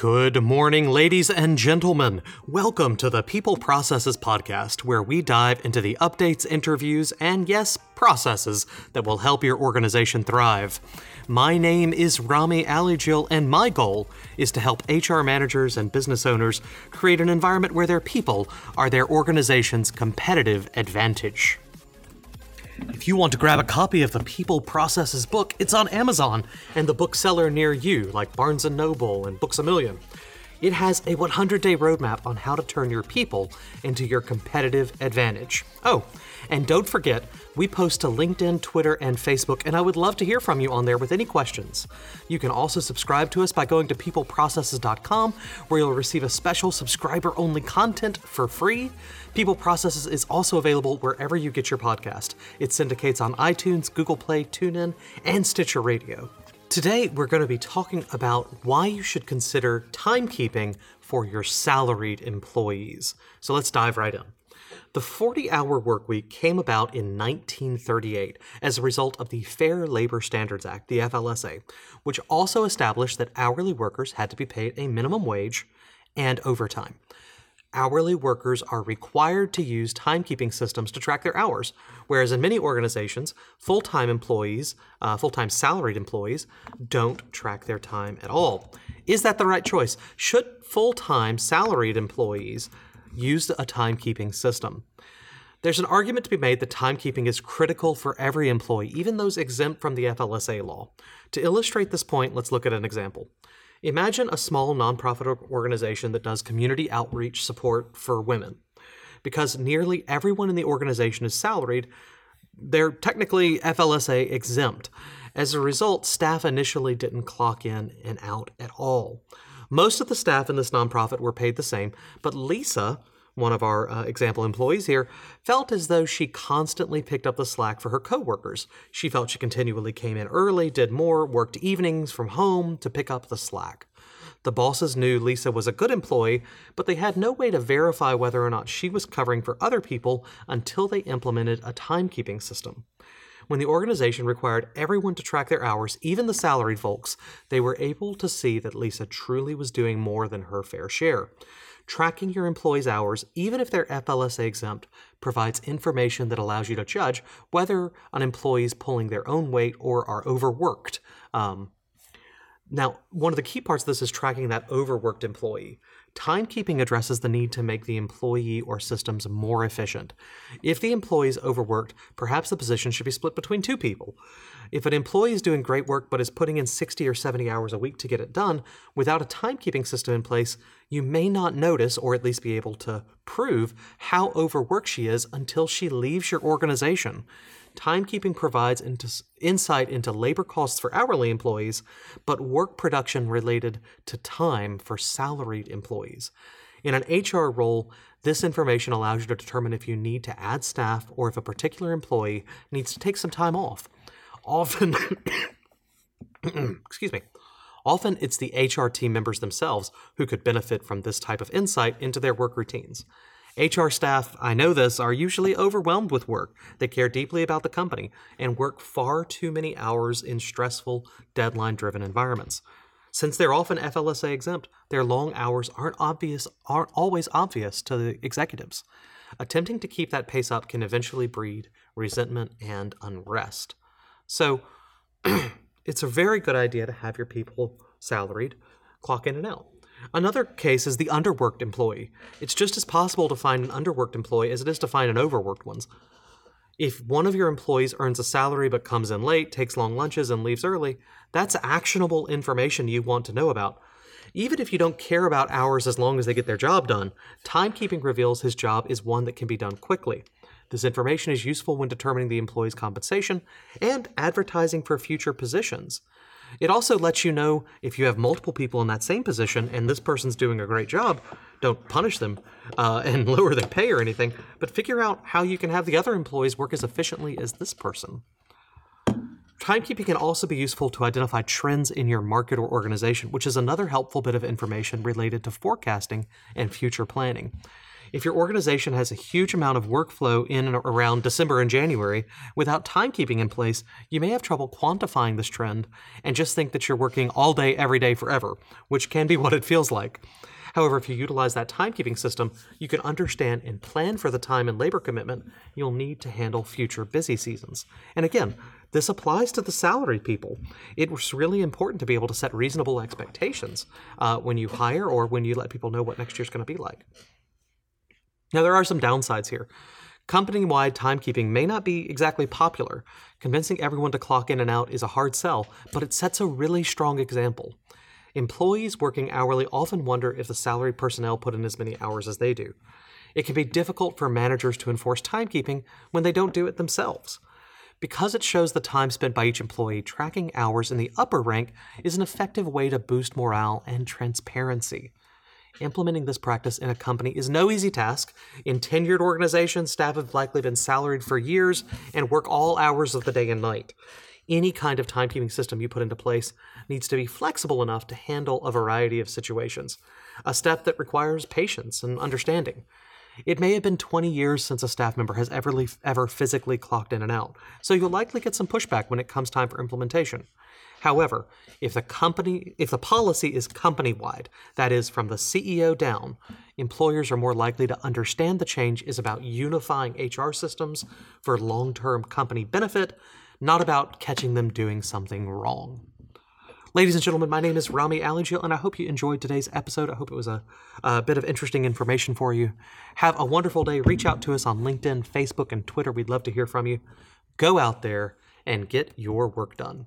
Good morning, ladies and gentlemen. Welcome to the People Processes Podcast, where we dive into the updates, interviews, and yes, processes that will help your organization thrive. My name is Rami Alijil, and my goal is to help HR managers and business owners create an environment where their people are their organization's competitive advantage. If you want to grab a copy of the People Processes book, it's on Amazon and the bookseller near you, like Barnes & Noble and Books A Million. It has a 100-day roadmap on how to turn your people into your competitive advantage. Oh, and don't forget, we post to LinkedIn, Twitter, and Facebook, and I would love to hear from you on there with any questions. You can also subscribe to us by going to peopleprocesses.com, where you'll receive a special subscriber only content for free. People Processes is also available wherever you get your podcast. It syndicates on iTunes, Google Play, TuneIn, and Stitcher Radio. Today, we're going to be talking about why you should consider timekeeping for your salaried employees. So let's dive right in. The 40 hour workweek came about in 1938 as a result of the Fair Labor Standards Act, the FLSA, which also established that hourly workers had to be paid a minimum wage and overtime hourly workers are required to use timekeeping systems to track their hours, whereas in many organizations, full time employees, uh, full time salaried employees, don't track their time at all. Is that the right choice? Should full time salaried employees use a timekeeping system? There's an argument to be made that timekeeping is critical for every employee, even those exempt from the FLSA law. To illustrate this point, let's look at an example. Imagine a small nonprofit organization that does community outreach support for women. Because nearly everyone in the organization is salaried, they're technically FLSA exempt. As a result, staff initially didn't clock in and out at all. Most of the staff in this nonprofit were paid the same, but Lisa, one of our uh, example employees here, felt as though she constantly picked up the slack for her coworkers. She felt she continually came in early, did more, worked evenings from home to pick up the slack. The bosses knew Lisa was a good employee, but they had no way to verify whether or not she was covering for other people until they implemented a timekeeping system. When the organization required everyone to track their hours, even the salaried folks, they were able to see that Lisa truly was doing more than her fair share. Tracking your employees' hours, even if they're FLSA exempt, provides information that allows you to judge whether an employee is pulling their own weight or are overworked. Um, now, one of the key parts of this is tracking that overworked employee. Timekeeping addresses the need to make the employee or systems more efficient. If the employee is overworked, perhaps the position should be split between two people. If an employee is doing great work but is putting in 60 or 70 hours a week to get it done, without a timekeeping system in place, you may not notice or at least be able to prove how overworked she is until she leaves your organization. Timekeeping provides into, insight into labor costs for hourly employees, but work production related to time for salaried employees. In an HR role, this information allows you to determine if you need to add staff or if a particular employee needs to take some time off. Often, excuse me, often it's the HR team members themselves who could benefit from this type of insight into their work routines. HR staff, I know this, are usually overwhelmed with work. They care deeply about the company and work far too many hours in stressful, deadline driven environments. Since they're often FLSA exempt, their long hours aren't obvious aren't always obvious to the executives. Attempting to keep that pace up can eventually breed resentment and unrest. So it's a very good idea to have your people salaried, clock in and out. Another case is the underworked employee. It's just as possible to find an underworked employee as it is to find an overworked one. If one of your employees earns a salary but comes in late, takes long lunches, and leaves early, that's actionable information you want to know about. Even if you don't care about hours as long as they get their job done, timekeeping reveals his job is one that can be done quickly. This information is useful when determining the employee's compensation and advertising for future positions. It also lets you know if you have multiple people in that same position and this person's doing a great job, don't punish them uh, and lower their pay or anything, but figure out how you can have the other employees work as efficiently as this person. Timekeeping can also be useful to identify trends in your market or organization, which is another helpful bit of information related to forecasting and future planning. If your organization has a huge amount of workflow in and around December and January without timekeeping in place, you may have trouble quantifying this trend and just think that you're working all day, every day, forever, which can be what it feels like. However, if you utilize that timekeeping system, you can understand and plan for the time and labor commitment you'll need to handle future busy seasons. And again, this applies to the salary people. It's really important to be able to set reasonable expectations uh, when you hire or when you let people know what next year's going to be like. Now, there are some downsides here. Company wide timekeeping may not be exactly popular. Convincing everyone to clock in and out is a hard sell, but it sets a really strong example. Employees working hourly often wonder if the salaried personnel put in as many hours as they do. It can be difficult for managers to enforce timekeeping when they don't do it themselves. Because it shows the time spent by each employee, tracking hours in the upper rank is an effective way to boost morale and transparency. Implementing this practice in a company is no easy task. In tenured organizations, staff have likely been salaried for years and work all hours of the day and night any kind of timekeeping system you put into place needs to be flexible enough to handle a variety of situations, a step that requires patience and understanding. It may have been 20 years since a staff member has ever, ever physically clocked in and out, so you'll likely get some pushback when it comes time for implementation. However, if the company if the policy is company-wide, that is from the CEO down, employers are more likely to understand the change is about unifying HR systems for long-term company benefit not about catching them doing something wrong. Ladies and gentlemen, my name is Rami Alijil, and I hope you enjoyed today's episode. I hope it was a, a, bit of interesting information for you. Have a wonderful day. Reach out to us on LinkedIn, Facebook, and Twitter. We'd love to hear from you. Go out there and get your work done.